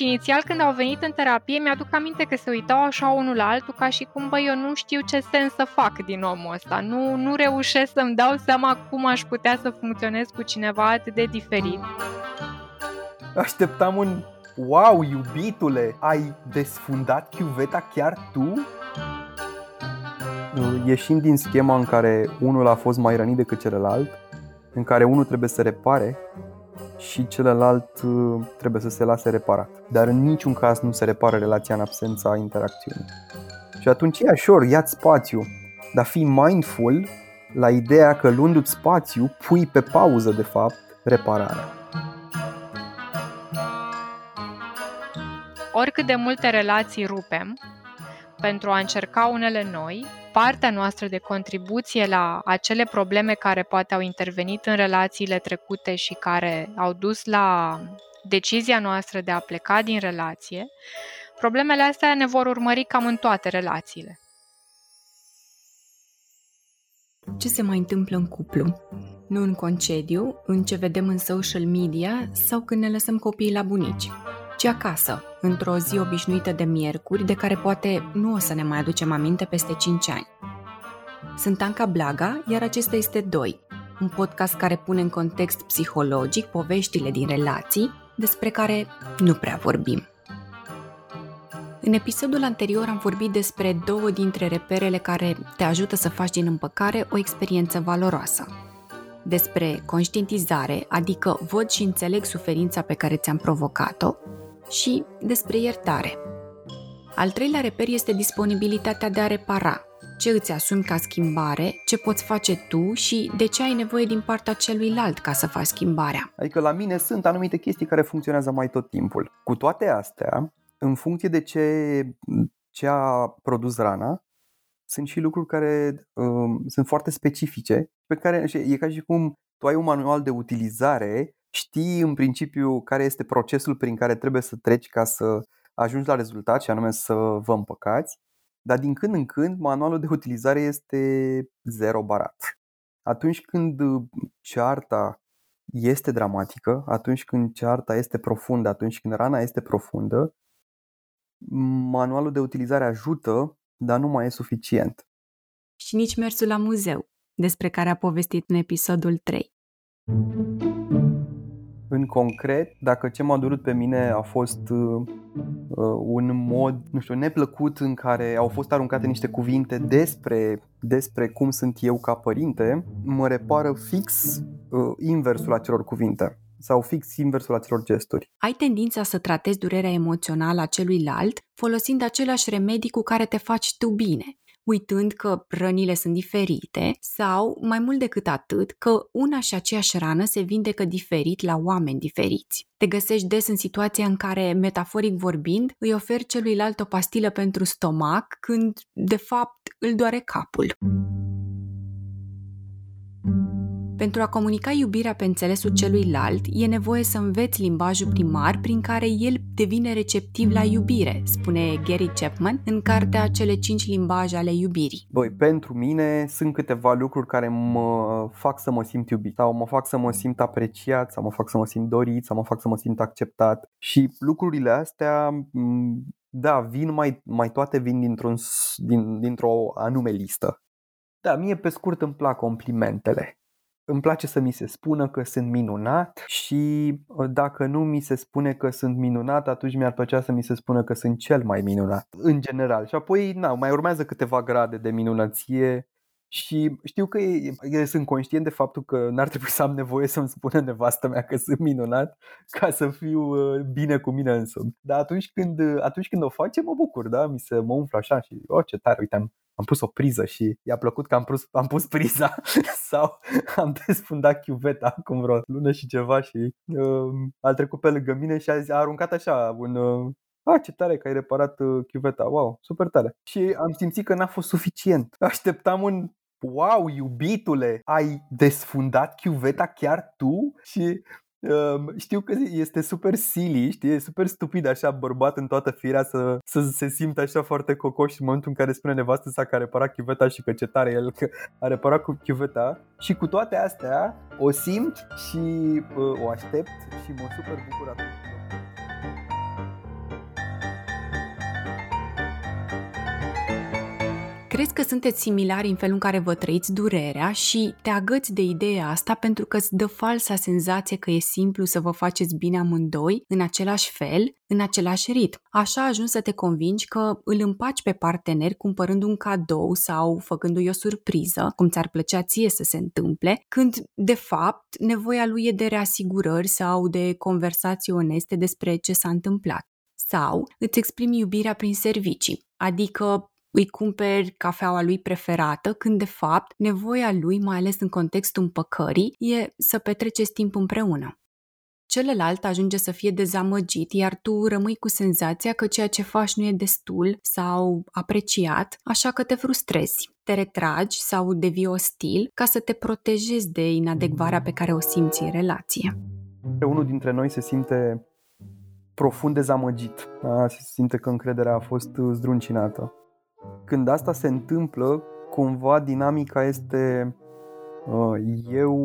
Și inițial când au venit în terapie, mi-aduc aminte că se uitau așa unul la altul ca și cum, băi, eu nu știu ce sens să fac din omul ăsta. Nu, nu reușesc să-mi dau seama cum aș putea să funcționez cu cineva atât de diferit. Așteptam un Wow, iubitule, ai desfundat chiuveta chiar tu? Ieșind din schema în care unul a fost mai rănit decât celălalt, în care unul trebuie să repare și celălalt uh, trebuie să se lase reparat. Dar în niciun caz nu se repară relația în absența interacțiunii. Și atunci e ușor, ia-ți spațiu, dar fii mindful la ideea că luându-ți spațiu, pui pe pauză, de fapt, repararea. Oricât de multe relații rupem, pentru a încerca unele noi, partea noastră de contribuție la acele probleme care poate au intervenit în relațiile trecute și care au dus la decizia noastră de a pleca din relație, problemele astea ne vor urmări cam în toate relațiile. Ce se mai întâmplă în cuplu? Nu în concediu, în ce vedem în social media sau când ne lăsăm copiii la bunici ci acasă, într-o zi obișnuită de miercuri, de care poate nu o să ne mai aducem aminte peste 5 ani. Sunt Anca Blaga, iar acesta este Doi, un podcast care pune în context psihologic poveștile din relații despre care nu prea vorbim. În episodul anterior am vorbit despre două dintre reperele care te ajută să faci din împăcare o experiență valoroasă. Despre conștientizare, adică văd și înțeleg suferința pe care ți-am provocat-o, și despre iertare. Al treilea reper este disponibilitatea de a repara. Ce îți asumi ca schimbare, ce poți face tu și de ce ai nevoie din partea celuilalt ca să faci schimbarea. Adică la mine sunt anumite chestii care funcționează mai tot timpul. Cu toate astea, în funcție de ce, ce a produs rana, sunt și lucruri care um, sunt foarte specifice, pe care e ca și cum tu ai un manual de utilizare știi în principiu care este procesul prin care trebuie să treci ca să ajungi la rezultat și anume să vă împăcați, dar din când în când manualul de utilizare este zero barat. Atunci când cearta este dramatică, atunci când cearta este profundă, atunci când rana este profundă, manualul de utilizare ajută, dar nu mai e suficient. Și nici mersul la muzeu, despre care a povestit în episodul 3 în concret, dacă ce m-a durut pe mine a fost uh, uh, un mod, nu știu, neplăcut în care au fost aruncate niște cuvinte despre, despre cum sunt eu ca părinte, mă repară fix uh, inversul acelor cuvinte sau fix inversul acelor gesturi. Ai tendința să tratezi durerea emoțională a celuilalt folosind aceleași remedii cu care te faci tu bine uitând că rănile sunt diferite sau, mai mult decât atât, că una și aceeași rană se vindecă diferit la oameni diferiți. Te găsești des în situația în care, metaforic vorbind, îi oferi celuilalt o pastilă pentru stomac când, de fapt, îl doare capul. Pentru a comunica iubirea pe înțelesul celuilalt, e nevoie să înveți limbajul primar prin care el devine receptiv la iubire, spune Gary Chapman în cartea Cele cinci limbaje ale iubirii. Băi, pentru mine sunt câteva lucruri care mă fac să mă simt iubit sau mă fac să mă simt apreciat sau mă fac să mă simt dorit sau mă fac să mă simt acceptat și lucrurile astea da, vin mai, mai toate vin dintr-un, din, dintr-o anume listă. Da, mie pe scurt îmi plac complimentele îmi place să mi se spună că sunt minunat și uh, dacă nu mi se spune că sunt minunat, atunci mi-ar plăcea să mi se spună că sunt cel mai minunat, în general. Și apoi, na, mai urmează câteva grade de minunăție și știu că e, sunt conștient de faptul că n-ar trebui să am nevoie să-mi spună nevastă mea că sunt minunat ca să fiu uh, bine cu mine însumi. Dar atunci când, uh, atunci când o face, mă bucur, da? Mi se mă umflă așa și, oh, ce tare, uite, am, am pus o priză și i-a plăcut că am pus, am pus priza sau am desfundat chiuveta acum vreo lună și ceva și uh, a trecut pe lângă mine și a, a aruncat așa un, uh, a, ce tare că ai reparat uh, chiuveta, wow, super tare. Și am simțit că n-a fost suficient. Așteptam un wow, iubitule, ai desfundat chiuveta chiar tu? Și Uh, știu că este super silly, știi, e super stupid așa bărbat în toată firea să, să se simtă așa foarte cocoș în momentul în care spune nevastă sa că a reparat chiuveta și că ce tare el că a reparat cu chiuveta și cu toate astea o simt și uh, o aștept și mă super bucur atunci. Crezi că sunteți similari în felul în care vă trăiți durerea și te agăți de ideea asta pentru că îți dă falsa senzație că e simplu să vă faceți bine amândoi în același fel, în același ritm. Așa ajungi să te convingi că îl împaci pe partener cumpărând un cadou sau făcându-i o surpriză, cum ți-ar plăcea ție să se întâmple, când, de fapt, nevoia lui e de reasigurări sau de conversații oneste despre ce s-a întâmplat. Sau îți exprimi iubirea prin servicii, adică îi cumperi cafeaua lui preferată, când de fapt nevoia lui, mai ales în contextul împăcării, e să petreceți timp împreună. Celălalt ajunge să fie dezamăgit, iar tu rămâi cu senzația că ceea ce faci nu e destul sau apreciat, așa că te frustrezi, te retragi sau devii ostil ca să te protejezi de inadecvarea pe care o simți în relație. Unul dintre noi se simte profund dezamăgit, da? se simte că încrederea a fost zdruncinată când asta se întâmplă, cumva dinamica este uh, eu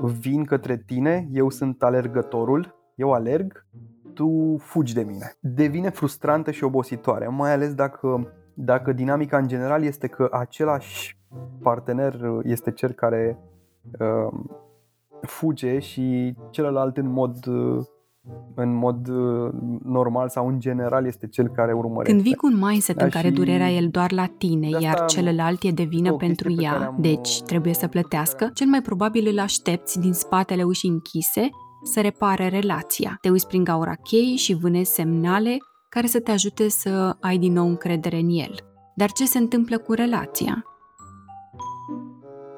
vin către tine, eu sunt alergătorul, eu alerg, tu fugi de mine. Devine frustrantă și obositoare, mai ales dacă, dacă dinamica în general este că același partener este cel care uh, fuge și celălalt în mod uh, în mod uh, normal sau în general este cel care urmărește. Când vii cu un mindset da, în care durerea e doar la tine, iar celălalt e de vină pentru ea, am... deci trebuie să plătească, cel mai probabil îl aștepți din spatele ușii închise să repare relația. Te uiți prin gaura cheii și vânezi semnale care să te ajute să ai din nou încredere în el. Dar ce se întâmplă cu relația?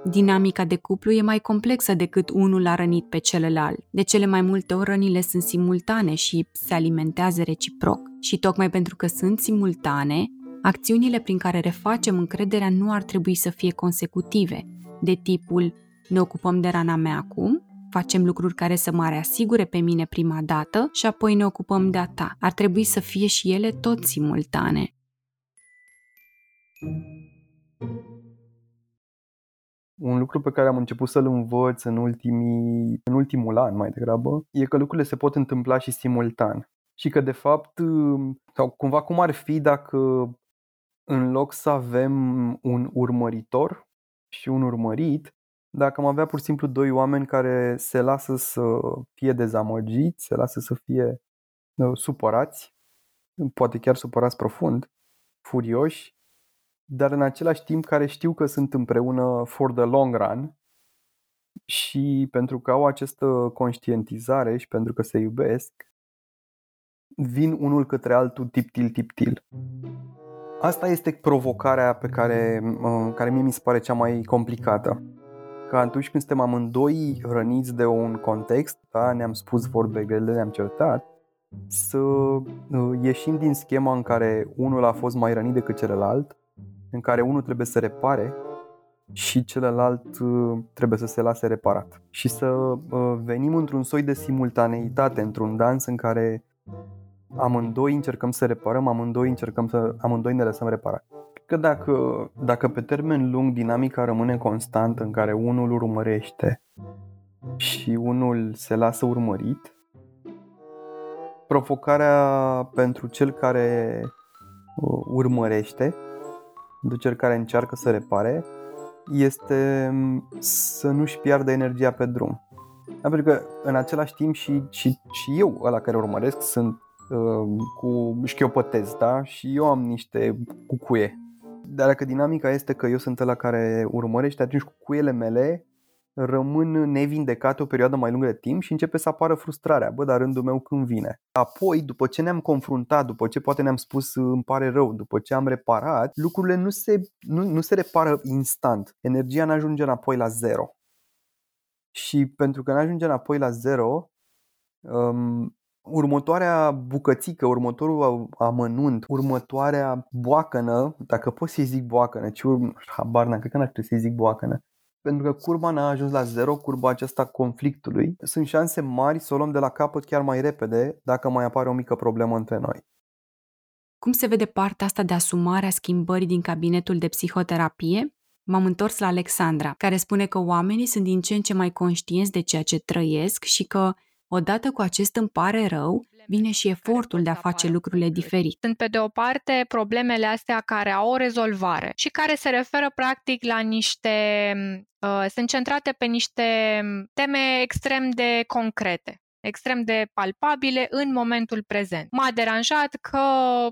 Dinamica de cuplu e mai complexă decât unul a rănit pe celălalt. De cele mai multe ori rănile sunt simultane și se alimentează reciproc. Și tocmai pentru că sunt simultane, acțiunile prin care refacem încrederea nu ar trebui să fie consecutive, de tipul ne ocupăm de rana mea acum, facem lucruri care să mă reasigure pe mine prima dată și apoi ne ocupăm de a ta. Ar trebui să fie și ele tot simultane. Un lucru pe care am început să-l învăț în, ultimii, în ultimul an mai degrabă, e că lucrurile se pot întâmpla și simultan. Și că de fapt, sau cumva cum ar fi dacă în loc să avem un urmăritor și un urmărit, dacă am avea pur și simplu doi oameni care se lasă să fie dezamăgiți, se lasă să fie uh, supărați, poate chiar supărați profund, furioși dar în același timp care știu că sunt împreună for the long run și pentru că au această conștientizare și pentru că se iubesc, vin unul către altul tip-til, tip-til. Asta este provocarea pe care, care mie mi se pare cea mai complicată. Că atunci când suntem amândoi răniți de un context, da, ne-am spus vorbe grele, ne-am certat, să uh, ieșim din schema în care unul a fost mai rănit decât celălalt în care unul trebuie să repare și celălalt uh, trebuie să se lase reparat. Și să uh, venim într-un soi de simultaneitate, într-un dans în care amândoi încercăm să reparăm, amândoi încercăm să amândoi ne lăsăm reparat. Că dacă, dacă pe termen lung dinamica rămâne constantă în care unul urmărește și unul se lasă urmărit, provocarea pentru cel care uh, urmărește de cel care încearcă să repare este să nu-și piardă energia pe drum. Da, pentru că în același timp și, și, și eu, ăla care urmăresc, sunt uh, cu șchiopătez, da? Și eu am niște cucuie. Dar dacă dinamica este că eu sunt ăla care urmărește, atunci cucuiele mele rămân nevindecate o perioadă mai lungă de timp și începe să apară frustrarea. Bă, dar rândul meu când vine? Apoi, după ce ne-am confruntat, după ce poate ne-am spus îmi pare rău, după ce am reparat, lucrurile nu se, nu, nu se repară instant. Energia nu ajunge înapoi la zero. Și pentru că nu ajunge înapoi la zero, um, următoarea bucățică, următorul amănunt, următoarea boacănă, dacă pot să-i zic boacănă, ci urm- habar n cred că n-ar trebui să-i zic boacănă, pentru că curba n-a ajuns la zero, curba aceasta conflictului, sunt șanse mari să o luăm de la capăt chiar mai repede dacă mai apare o mică problemă între noi. Cum se vede partea asta de asumare a schimbării din cabinetul de psihoterapie? M-am întors la Alexandra, care spune că oamenii sunt din ce în ce mai conștienți de ceea ce trăiesc și că Odată cu acest îmi pare rău, vine și efortul de a face lucrurile diferit. Sunt pe de o parte problemele astea care au o rezolvare și care se referă practic la niște uh, sunt centrate pe niște teme extrem de concrete extrem de palpabile în momentul prezent. M-a deranjat că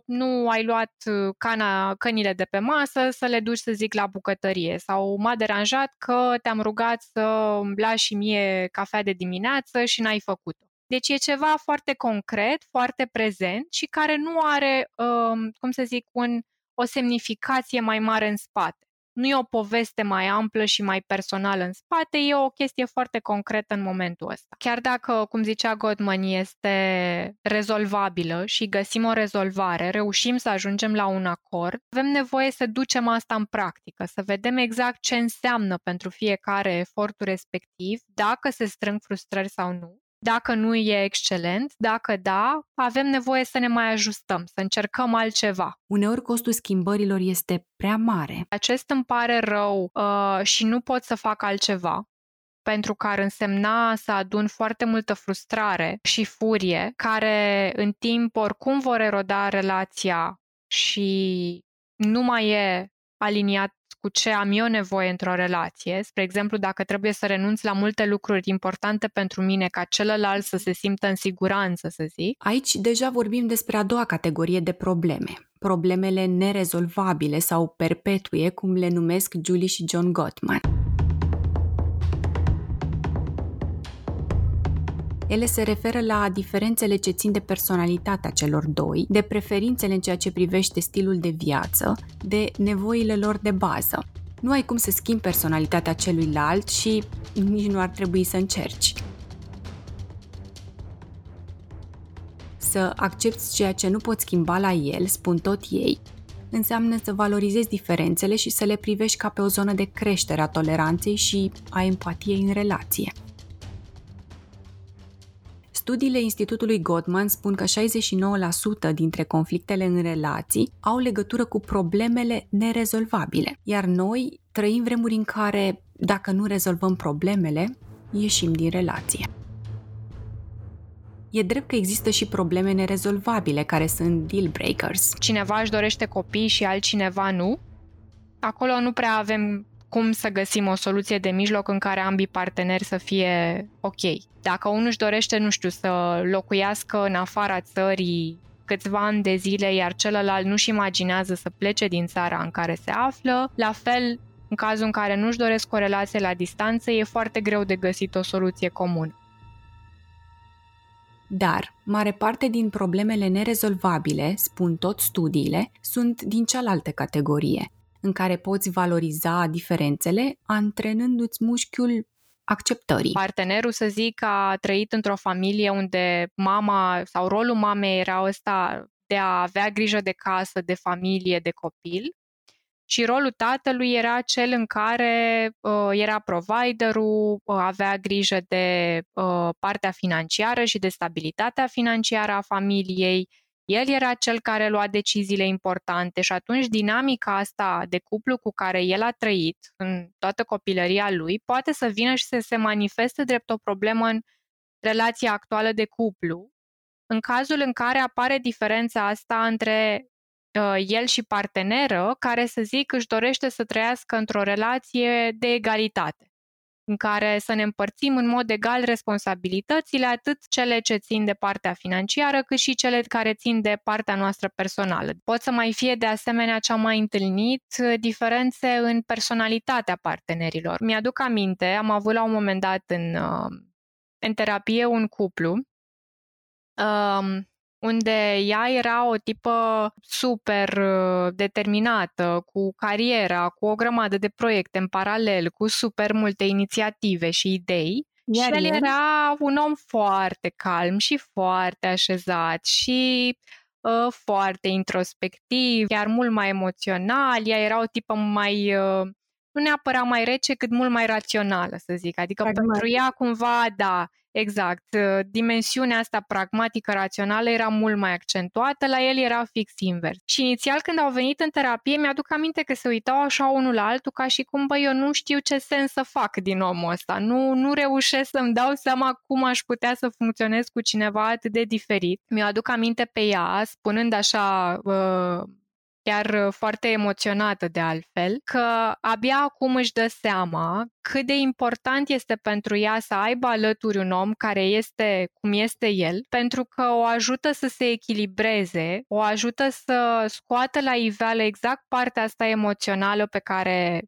nu ai luat uh, cana, cănile de pe masă să le duci, să zic, la bucătărie sau m-a deranjat că te-am rugat să îmi lași și mie cafea de dimineață și n-ai făcut-o. Deci e ceva foarte concret, foarte prezent și care nu are, um, cum să zic, un, o semnificație mai mare în spate. Nu e o poveste mai amplă și mai personală în spate, e o chestie foarte concretă în momentul ăsta. Chiar dacă, cum zicea Godman, este rezolvabilă și găsim o rezolvare, reușim să ajungem la un acord, avem nevoie să ducem asta în practică, să vedem exact ce înseamnă pentru fiecare efortul respectiv, dacă se strâng frustrări sau nu dacă nu e excelent, dacă da, avem nevoie să ne mai ajustăm, să încercăm altceva. Uneori costul schimbărilor este prea mare. Acest îmi pare rău uh, și nu pot să fac altceva pentru că ar însemna să adun foarte multă frustrare și furie, care în timp oricum vor eroda relația și nu mai e aliniat cu ce am eu nevoie într-o relație. Spre exemplu, dacă trebuie să renunț la multe lucruri importante pentru mine ca celălalt să se simtă în siguranță, să zic. Aici deja vorbim despre a doua categorie de probleme. Problemele nerezolvabile sau perpetue, cum le numesc Julie și John Gottman. Ele se referă la diferențele ce țin de personalitatea celor doi, de preferințele în ceea ce privește stilul de viață, de nevoile lor de bază. Nu ai cum să schimbi personalitatea celuilalt și nici nu ar trebui să încerci. Să accepti ceea ce nu poți schimba la el, spun tot ei, înseamnă să valorizezi diferențele și să le privești ca pe o zonă de creștere a toleranței și a empatiei în relație. Studiile Institutului Gottman spun că 69% dintre conflictele în relații au legătură cu problemele nerezolvabile, iar noi trăim vremuri în care, dacă nu rezolvăm problemele, ieșim din relație. E drept că există și probleme nerezolvabile care sunt deal breakers. Cineva își dorește copii și altcineva nu. Acolo nu prea avem cum să găsim o soluție de mijloc în care ambii parteneri să fie ok. Dacă unul își dorește, nu știu, să locuiască în afara țării câțiva ani de zile, iar celălalt nu-și imaginează să plece din țara în care se află, la fel, în cazul în care nu-și doresc o relație la distanță, e foarte greu de găsit o soluție comună. Dar, mare parte din problemele nerezolvabile, spun tot studiile, sunt din cealaltă categorie, în care poți valoriza diferențele, antrenându-ți mușchiul acceptării. Partenerul, să zic, a trăit într-o familie unde mama sau rolul mamei era ăsta de a avea grijă de casă, de familie, de copil și rolul tatălui era cel în care uh, era providerul, uh, avea grijă de uh, partea financiară și de stabilitatea financiară a familiei, el era cel care lua deciziile importante și atunci dinamica asta de cuplu cu care el a trăit în toată copilăria lui poate să vină și să se manifeste drept o problemă în relația actuală de cuplu, în cazul în care apare diferența asta între uh, el și parteneră, care să zic își dorește să trăiască într-o relație de egalitate în care să ne împărțim în mod egal responsabilitățile, atât cele ce țin de partea financiară, cât și cele care țin de partea noastră personală. Pot să mai fie de asemenea ce am mai întâlnit diferențe în personalitatea partenerilor. Mi-aduc aminte, am avut la un moment dat în, uh, în terapie un cuplu um, unde ea era o tipă super uh, determinată, cu cariera, cu o grămadă de proiecte în paralel, cu super multe inițiative și idei. Iar și el era un om foarte calm și foarte așezat și uh, foarte introspectiv, chiar mult mai emoțional. Ea era o tipă mai, uh, nu neapărat mai rece, cât mult mai rațională, să zic. Adică Pragmatic. pentru ea cumva, da, Exact. Uh, dimensiunea asta pragmatică, rațională era mult mai accentuată, la el era fix invers. Și inițial când au venit în terapie, mi-aduc aminte că se uitau așa unul la altul ca și cum, băi, eu nu știu ce sens să fac din omul ăsta. Nu, nu reușesc să-mi dau seama cum aș putea să funcționez cu cineva atât de diferit. Mi-aduc aminte pe ea, spunând așa, uh, chiar uh, foarte emoționată de altfel, că abia acum își dă seama cât de important este pentru ea să aibă alături un om care este cum este el, pentru că o ajută să se echilibreze, o ajută să scoată la iveală exact partea asta emoțională pe care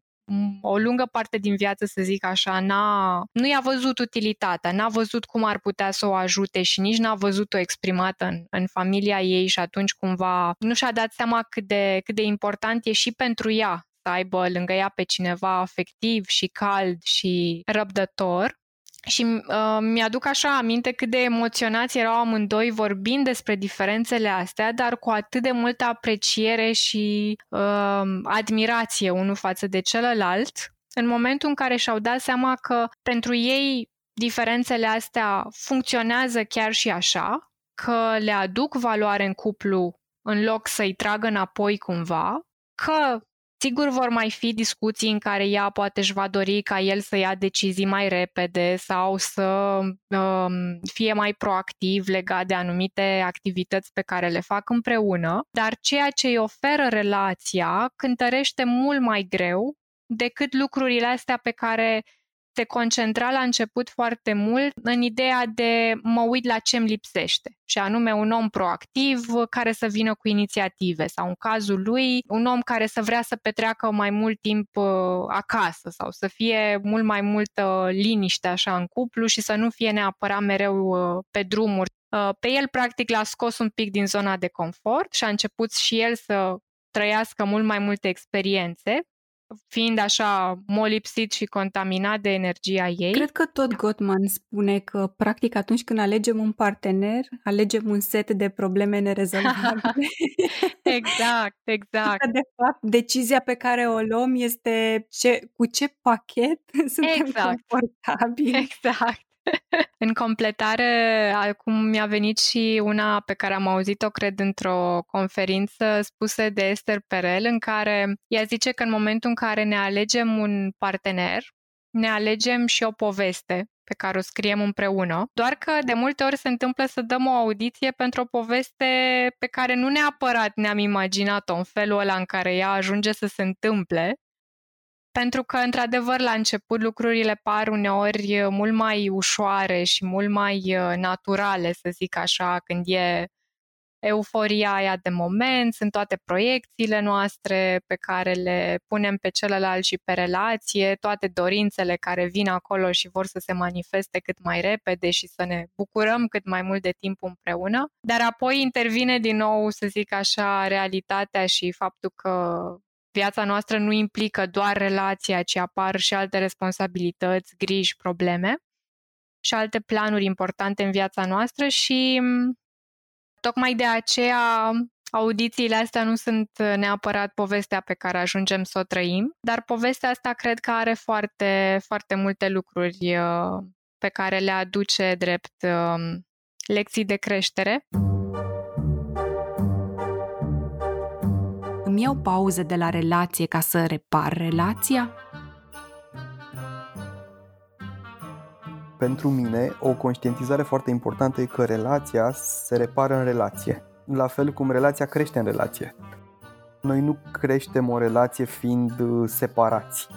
o lungă parte din viață, să zic așa, n-a, nu i-a văzut utilitatea, n-a văzut cum ar putea să o ajute și nici n-a văzut-o exprimată în, în familia ei și atunci cumva nu și-a dat seama cât de, cât de important e și pentru ea să aibă lângă ea pe cineva afectiv și cald și răbdător. Și uh, mi-aduc așa aminte cât de emoționați erau amândoi vorbind despre diferențele astea, dar cu atât de multă apreciere și uh, admirație unul față de celălalt, în momentul în care și-au dat seama că pentru ei diferențele astea funcționează chiar și așa, că le aduc valoare în cuplu în loc să-i tragă înapoi cumva, că Sigur vor mai fi discuții în care ea poate își va dori ca el să ia decizii mai repede sau să um, fie mai proactiv legat de anumite activități pe care le fac împreună, dar ceea ce îi oferă relația cântărește mult mai greu decât lucrurile astea pe care te concentra la început foarte mult în ideea de mă uit la ce îmi lipsește și anume un om proactiv care să vină cu inițiative sau în cazul lui un om care să vrea să petreacă mai mult timp uh, acasă sau să fie mult mai multă liniște așa în cuplu și să nu fie neapărat mereu uh, pe drumuri. Uh, pe el practic l-a scos un pic din zona de confort și a început și el să trăiască mult mai multe experiențe fiind așa molipsit și contaminat de energia ei. Cred că tot Gottman spune că, practic, atunci când alegem un partener, alegem un set de probleme nerezolvabile. exact, exact. Că, de fapt, decizia pe care o luăm este ce, cu ce pachet suntem exact. confortabili. Exact. În completare, acum mi-a venit și una pe care am auzit-o, cred, într-o conferință spuse de Esther Perel, în care ea zice că în momentul în care ne alegem un partener, ne alegem și o poveste pe care o scriem împreună, doar că de multe ori se întâmplă să dăm o audiție pentru o poveste pe care nu neapărat ne-am imaginat-o în felul ăla în care ea ajunge să se întâmple, pentru că, într-adevăr, la început lucrurile par uneori uh, mult mai ușoare și mult mai uh, naturale, să zic așa, când e euforia aia de moment, sunt toate proiecțiile noastre pe care le punem pe celălalt și pe relație, toate dorințele care vin acolo și vor să se manifeste cât mai repede și să ne bucurăm cât mai mult de timp împreună. Dar apoi intervine din nou, să zic așa, realitatea și faptul că viața noastră nu implică doar relația, ci apar și alte responsabilități, griji, probleme și alte planuri importante în viața noastră și tocmai de aceea audițiile astea nu sunt neapărat povestea pe care ajungem să o trăim, dar povestea asta cred că are foarte, foarte multe lucruri uh, pe care le aduce drept um, lecții de creștere. Îmi iau pauze de la relație ca să repar relația? Pentru mine, o conștientizare foarte importantă e că relația se repară în relație. La fel cum relația crește în relație. Noi nu creștem o relație fiind uh, separați,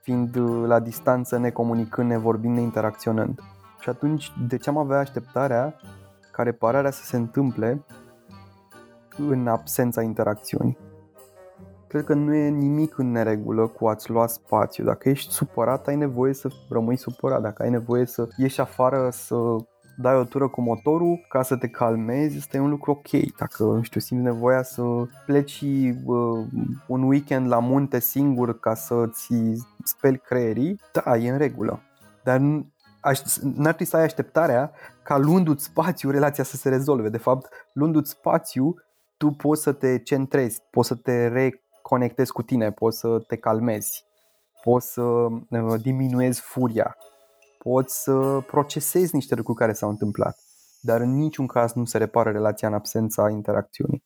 fiind uh, la distanță, necomunicând, nevorbind, neinteracționând. Și atunci, de ce am avea așteptarea ca repararea să se întâmple în absența interacțiunii? Cred că nu e nimic în neregulă cu a-ți lua spațiu. Dacă ești supărat, ai nevoie să rămâi supărat. Dacă ai nevoie să ieși afară, să dai o tură cu motorul ca să te calmezi, este un lucru ok. Dacă, nu știu, simți nevoia să pleci uh, un weekend la munte singur ca să-ți speli creierii, da, e în regulă. Dar n-ar trebui să ai așteptarea ca luându-ți spațiu relația să se rezolve. De fapt, luându-ți spațiu, tu poți să te centrezi, poți să te re conectezi cu tine, poți să te calmezi, poți să uh, diminuezi furia, poți să procesezi niște lucruri care s-au întâmplat, dar în niciun caz nu se repară relația în absența interacțiunii.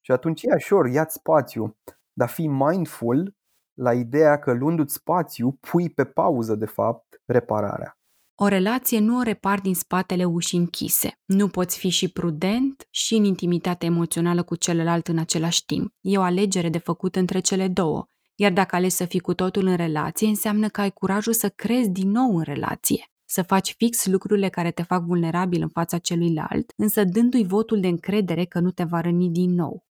Și atunci, ia, sure, ia spațiu, dar fii mindful la ideea că luându-ți spațiu, pui pe pauză, de fapt, repararea. O relație nu o repar din spatele ușii închise. Nu poți fi și prudent și în intimitate emoțională cu celălalt în același timp. E o alegere de făcut între cele două. Iar dacă alegi să fii cu totul în relație, înseamnă că ai curajul să crezi din nou în relație. Să faci fix lucrurile care te fac vulnerabil în fața celuilalt, însă dându-i votul de încredere că nu te va răni din nou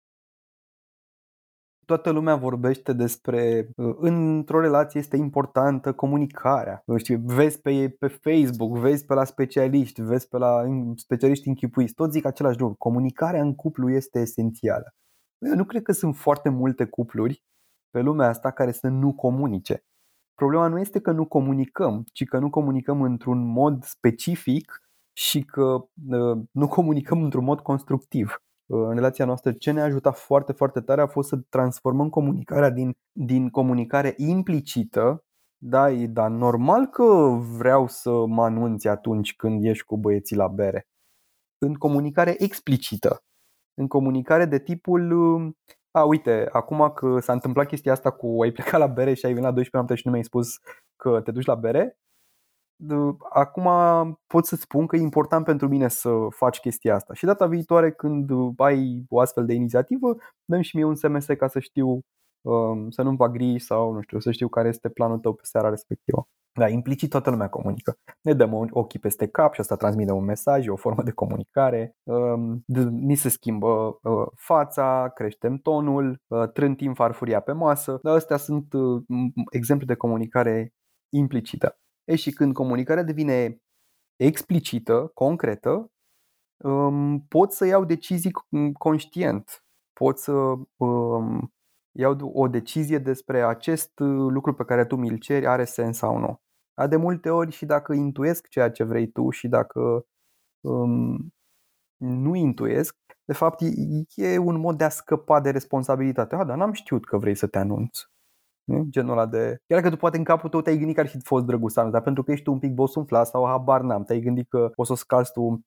toată lumea vorbește despre uh, într-o relație este importantă comunicarea. Știi, vezi pe, pe Facebook, vezi pe la specialiști, vezi pe la specialiști închipuiți, toți zic același lucru. Comunicarea în cuplu este esențială. Eu nu cred că sunt foarte multe cupluri pe lumea asta care să nu comunice. Problema nu este că nu comunicăm, ci că nu comunicăm într-un mod specific și că uh, nu comunicăm într-un mod constructiv în relația noastră, ce ne-a ajutat foarte, foarte tare a fost să transformăm comunicarea din, din comunicare implicită da, dar normal că vreau să mă anunți atunci când ești cu băieții la bere. În comunicare explicită. În comunicare de tipul a, uite, acum că s-a întâmplat chestia asta cu ai plecat la bere și ai venit la 12 noapte și nu mi-ai spus că te duci la bere, acum pot să spun că e important pentru mine să faci chestia asta. Și data viitoare când ai o astfel de inițiativă, dăm și mie un SMS ca să știu um, să nu-mi fac griji sau nu știu, să știu care este planul tău pe seara respectivă. Da, implicit toată lumea comunică. Ne dăm ochii peste cap și asta transmite un mesaj, o formă de comunicare. Um, ni se schimbă uh, fața, creștem tonul, uh, trântim farfuria pe masă. Dar astea sunt uh, exemple de comunicare implicită. E și când comunicarea devine explicită, concretă, um, pot să iau decizii conștient. Pot să um, iau o decizie despre acest lucru pe care tu mi-l ceri are sens sau nu. Dar de multe ori și dacă intuiesc ceea ce vrei tu și dacă um, nu intuiesc, de fapt e un mod de a scăpa de responsabilitate. Ah, dar n-am știut că vrei să te anunți. Nu? Genul ăla de... Chiar că tu poate în capul tău te-ai gândit că ar fi fost drăguț dar pentru că ești un pic bosunflat sau habar n-am, te-ai gândit că o să o scalzi tu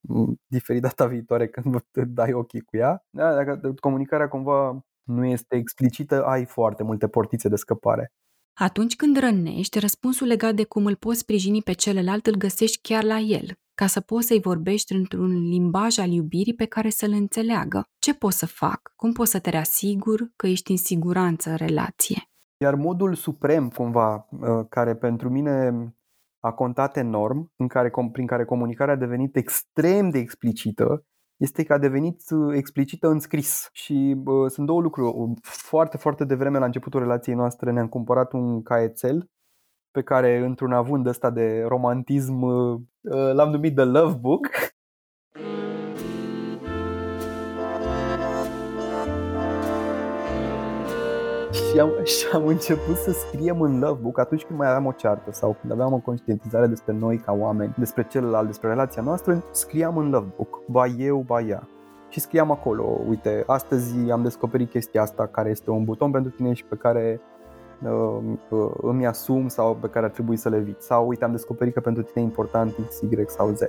diferit data viitoare când te dai ochii cu ea. Da, dacă comunicarea cumva nu este explicită, ai foarte multe portițe de scăpare. Atunci când rănești, răspunsul legat de cum îl poți sprijini pe celălalt îl găsești chiar la el, ca să poți să-i vorbești într-un limbaj al iubirii pe care să-l înțeleagă. Ce pot să fac? Cum pot să te reasigur că ești în siguranță în relație? Iar modul suprem, cumva, uh, care pentru mine a contat enorm, în care, prin care comunicarea a devenit extrem de explicită, este că a devenit uh, explicită în scris. Și uh, sunt două lucruri. Foarte, foarte devreme, la începutul relației noastre, ne-am cumpărat un caietel pe care, într-un având ăsta de romantism, uh, l-am numit The Love Book și am, și am început să scriem în Lovebook atunci când mai aveam o ceartă sau când aveam o conștientizare despre noi ca oameni, despre celălalt, despre relația noastră, scriam în Lovebook, ba eu, ba ea. Și scriam acolo, uite, astăzi am descoperit chestia asta care este un buton pentru tine și pe care uh, uh, îmi asum sau pe care ar trebui să le evit. Sau uite, am descoperit că pentru tine e important X, Y sau Z.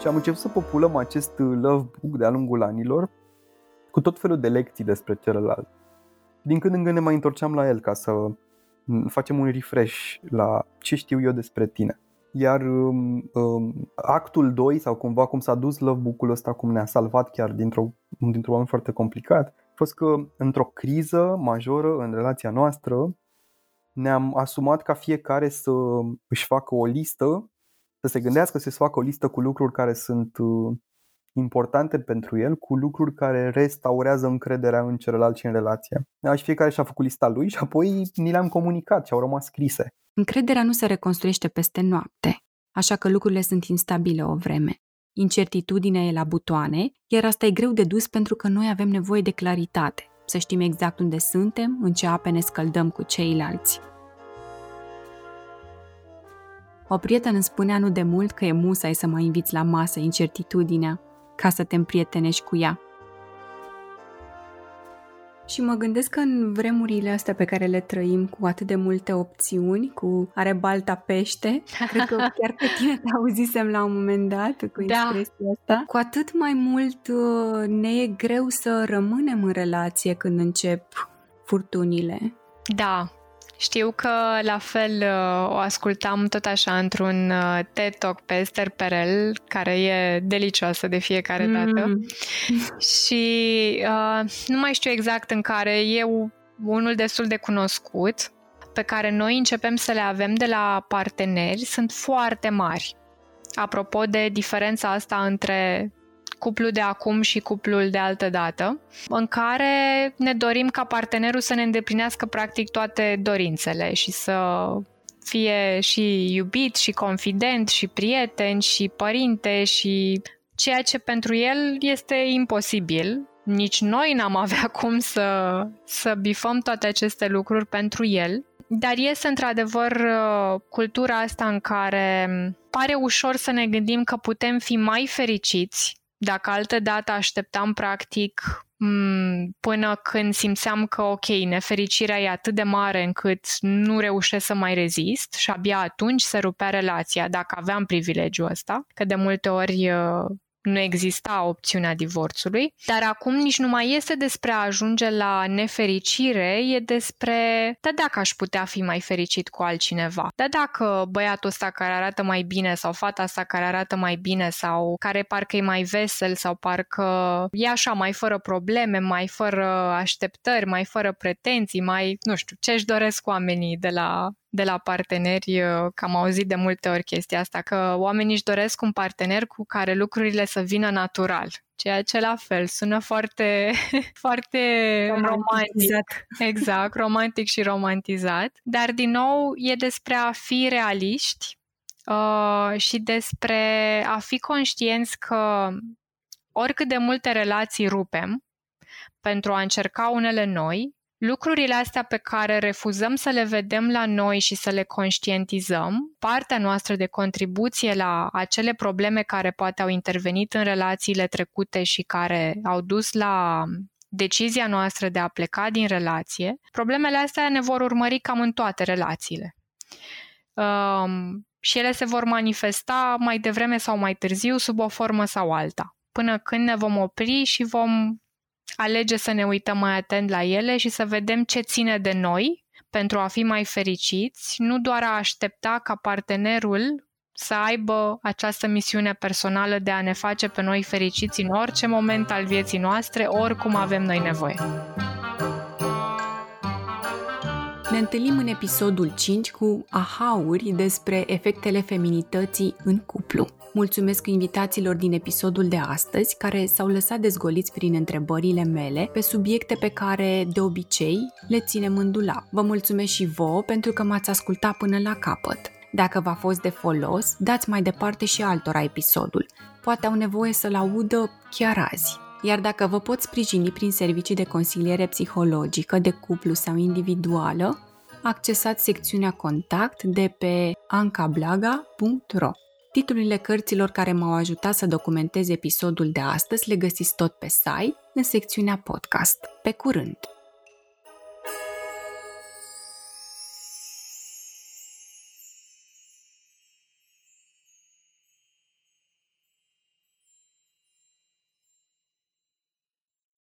Și am început să populăm acest love book de-a lungul anilor cu tot felul de lecții despre celălalt. Din când în când ne mai întorceam la el ca să facem un refresh la ce știu eu despre tine. Iar um, um, actul 2 sau cumva cum s-a dus lovebook-ul ăsta, cum ne-a salvat chiar dintr-o, dintr-un moment foarte complicat, a fost că într-o criză majoră în relația noastră ne-am asumat ca fiecare să își facă o listă, să se gândească să se facă o listă cu lucruri care sunt uh, importante pentru el cu lucruri care restaurează încrederea în celălalt și în relație. Da, și fiecare și-a făcut lista lui și apoi ni le-am comunicat și au rămas scrise. Încrederea nu se reconstruiește peste noapte, așa că lucrurile sunt instabile o vreme. Incertitudinea e la butoane, iar asta e greu de dus pentru că noi avem nevoie de claritate, să știm exact unde suntem, în ce ape ne scăldăm cu ceilalți. O prietenă îmi spunea nu de mult că e musai să mă inviți la masă incertitudinea, ca să te împrietenești cu ea. Și mă gândesc că în vremurile astea pe care le trăim cu atât de multe opțiuni, cu are balta pește, cred că chiar pe tine te auzisem la un moment dat cu da. expresia asta, cu atât mai mult uh, ne e greu să rămânem în relație când încep furtunile. Da, știu că la fel uh, o ascultam tot așa într-un uh, TED Talk pe Esther Perel, care e delicioasă de fiecare mm. dată. Și uh, nu mai știu exact în care e unul destul de cunoscut, pe care noi începem să le avem de la parteneri, sunt foarte mari. Apropo de diferența asta între cuplul de acum și cuplul de altă dată, în care ne dorim ca partenerul să ne îndeplinească practic toate dorințele și să fie și iubit și confident și prieten și părinte și ceea ce pentru el este imposibil. Nici noi n-am avea cum să, să bifăm toate aceste lucruri pentru el. Dar este într-adevăr uh, cultura asta în care pare ușor să ne gândim că putem fi mai fericiți dacă altă dată așteptam practic până când simțeam că, ok, nefericirea e atât de mare încât nu reușesc să mai rezist și abia atunci se rupea relația, dacă aveam privilegiul ăsta, că de multe ori uh, nu exista opțiunea divorțului, dar acum nici nu mai este despre a ajunge la nefericire, e despre, da dacă aș putea fi mai fericit cu altcineva, da dacă băiatul ăsta care arată mai bine sau fata asta care arată mai bine sau care parcă e mai vesel sau parcă e așa mai fără probleme, mai fără așteptări, mai fără pretenții, mai, nu știu, ce-și doresc oamenii de la de la parteneri, uh, că am auzit de multe ori chestia asta, că oamenii își doresc un partener cu care lucrurile să vină natural. Ceea ce la fel sună foarte, foarte romantic. Exact, romantic și romantizat. Dar din nou e despre a fi realiști uh, și despre a fi conștienți că oricât de multe relații rupem, pentru a încerca unele noi, Lucrurile astea pe care refuzăm să le vedem la noi și să le conștientizăm, partea noastră de contribuție la acele probleme care poate au intervenit în relațiile trecute și care au dus la decizia noastră de a pleca din relație, problemele astea ne vor urmări cam în toate relațiile. Um, și ele se vor manifesta mai devreme sau mai târziu sub o formă sau alta, până când ne vom opri și vom alege să ne uităm mai atent la ele și să vedem ce ține de noi pentru a fi mai fericiți, nu doar a aștepta ca partenerul să aibă această misiune personală de a ne face pe noi fericiți în orice moment al vieții noastre, oricum avem noi nevoie. Ne întâlnim în episodul 5 cu ahauri despre efectele feminității în cuplu. Mulțumesc invitațiilor din episodul de astăzi care s-au lăsat dezgoliți prin întrebările mele pe subiecte pe care, de obicei, le ținem în dulap. Vă mulțumesc și vouă pentru că m-ați ascultat până la capăt. Dacă v-a fost de folos, dați mai departe și altora episodul. Poate au nevoie să-l audă chiar azi. Iar dacă vă pot sprijini prin servicii de consiliere psihologică, de cuplu sau individuală, accesați secțiunea contact de pe ancablaga.ro. Titlurile cărților care m-au ajutat să documentez episodul de astăzi le găsiți tot pe site, în secțiunea podcast. Pe curând!